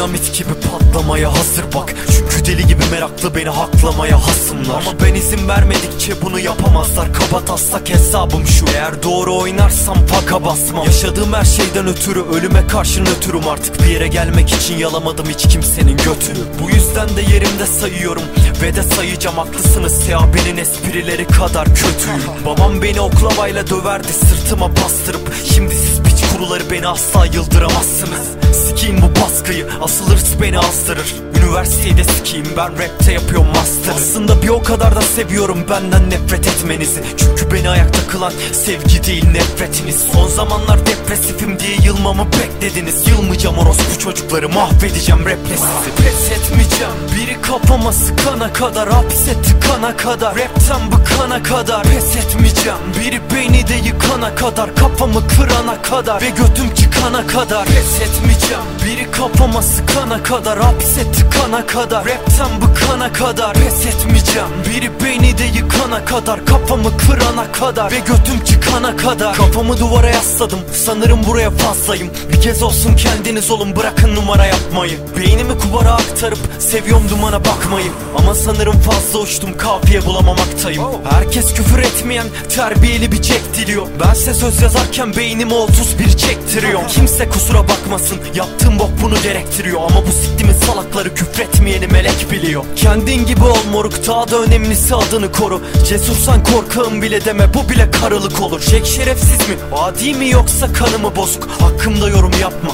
Dinamit gibi patlamaya hazır bak. Çünkü deli gibi meraklı beni haklamaya hasımlar Ama ben izin vermedikçe bunu yapamazlar. Kaba taslak hesabım şu. Eğer doğru oynarsam paka basmam. Yaşadığım her şeyden ötürü ölüme karşı nötrüm artık. Bir yere gelmek için yalamadım hiç kimsenin götünü. Bu yüzden de yerimde sayıyorum Ve de sayacağım. Haklısınız Seabe'nin esprileri kadar kötüyüm. Babam beni oklavayla döverdi sırtıma bastırıp. Şimdi siz piç kuruları beni asla yıldıramazsınız. Sikiyim bu baskıyı asıl beni azdırır Üniversiteyi de sikiyim ben rapte yapıyorum master. Aslında bir o kadar da seviyorum benden nefret etmenizi. Çünkü beni ayakta kılan sevgi değil nefretiniz. Son zamanlar depresifim diye yılmamı beklediniz. Yılmayacağım orospu çocukları mahvedeceğim raple sizi Pes etmeyeceğim biri kafama sıkana kadar Hapse tıkana kadar. Rapten bıkana kadar. Pes etmeyeceğim biri beni de yıkana kadar Kafamı kırana kadar ve götüm çıkana kadar. Pes etmeyeceğim. Biri kafama sıkana kadar. Hapse tıkana kadar. Rapten bıkana kadar. Pes etmeyeceğim. Biri beni de yıkana kadar. Kafamı kırana kadar. Ve götüm çıkana kadar. Kafamı duvara yasladım. Sanırım buraya fazlayım. Bir kez olsun kendiniz olun. Bırakın numara yapmayı. Beynimi kubara aktarıp seviyorum dumana bakmayı. Ama sanırım fazla uçtum. Kafiye bulamamaktayım Herkes küfür etmeyen terbiyeli bir cek diliyor. Bense söz yazarken beynimi 31 çektiriyor. Kimse kusura bakmasın yaptığım bok bunu gerektiriyor. Ama bu siktimin salakları küfretmeyeni melek biliyor. Kendin gibi ol moruk daha da önemlisi adını koru. Cesursan korkağım bile deme bu bile karılık olur. Jack şerefsiz mi adi mi yoksa kanımı bozuk? Hakkımda yorum yapma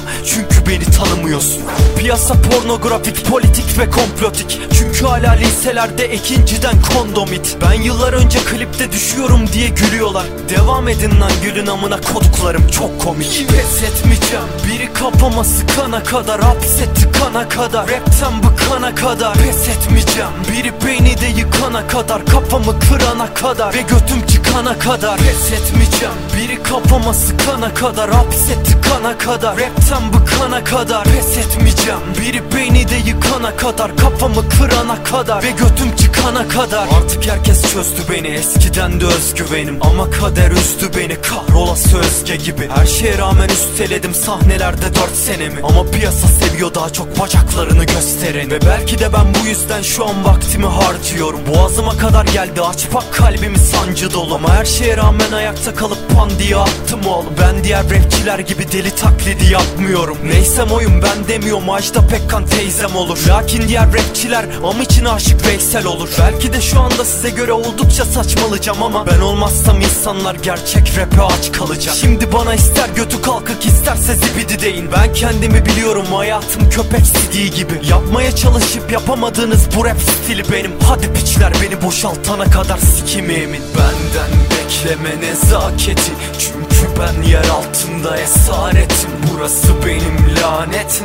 Piyasa pornografik politik ve komplotik. Çünkü hala liselerde ikinciden kondomit Ben yıllar önce klipte düşüyorum diye gülüyorlar. Devam edin lan gülün amına koduklarım çok komik. Pes etmeyeceğim. Biri kafama sıkana kadar Hapse tıkana kadar. Rapten bıkana kadar Pes etmeyeceğim. Biri beni de yıkana kadar Kafamı kırana kadar ve götüm çıkana kadar. Pes etmeyeceğim. Biri kafama sıkana kadar Hapse tıkana kadar. Rapten bıkana kadar Pes etmeyeceğim biri beni de yıkana kadar Kafamı kırana kadar ve götüm çıkana kadar. Artık herkes çözdü beni eskiden de özgüvenim Ama kader üzdü beni. Kahrolası özge gibi Her şeye rağmen üsteledim sahnelerde dört senemi. Ama piyasa seviyor daha çok bacaklarını gösteren Ve belki de ben bu yüzden şu an vaktimi harcıyorum. Boğazıma kadar geldi aç bak kalbimi sancı dolu. Ama her şeye rağmen ayakta kalıp pan diye attım oğlum. Ben diğer rapçiler gibi deli taklidi yapmıyorum. Neysem oyum ben demiyorum. Ajda Pekkan teyzem olur. Lakin diğer rapçiler am için aşık Veysel olur. Belki de şu anda size göre oldukça saçmalayacağım ama Ben olmazsam insanlar gerçek rap'e aç kalacak. Şimdi bana ister götü kalkık isterse zibidi deyin Ben kendimi biliyorum hayatım köpek sidiği gibi. Yapmaya çalışıp yapamadığınız bu rap stili benim. Hadi piçler beni boşaltana kadar sikimi emin. Benden bekleme nezaketi. Çünkü ben yer altında esaretim. Burası benim lanet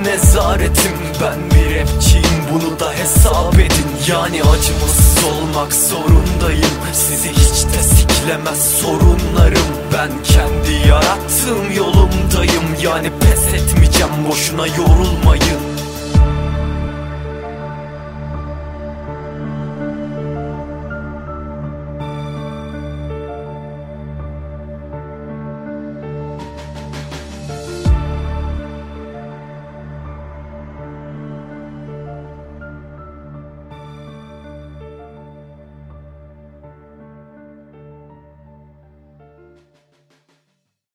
nezaretim Ben bir rapçiyim bunu da hesap edin. Yani acımasız olmak zorundayım. Sizi hiç de siklemez sorunlarım. Ben kendi yarattığım yolumdayım. Yani pes etmeyeceğim boşuna yorulmayın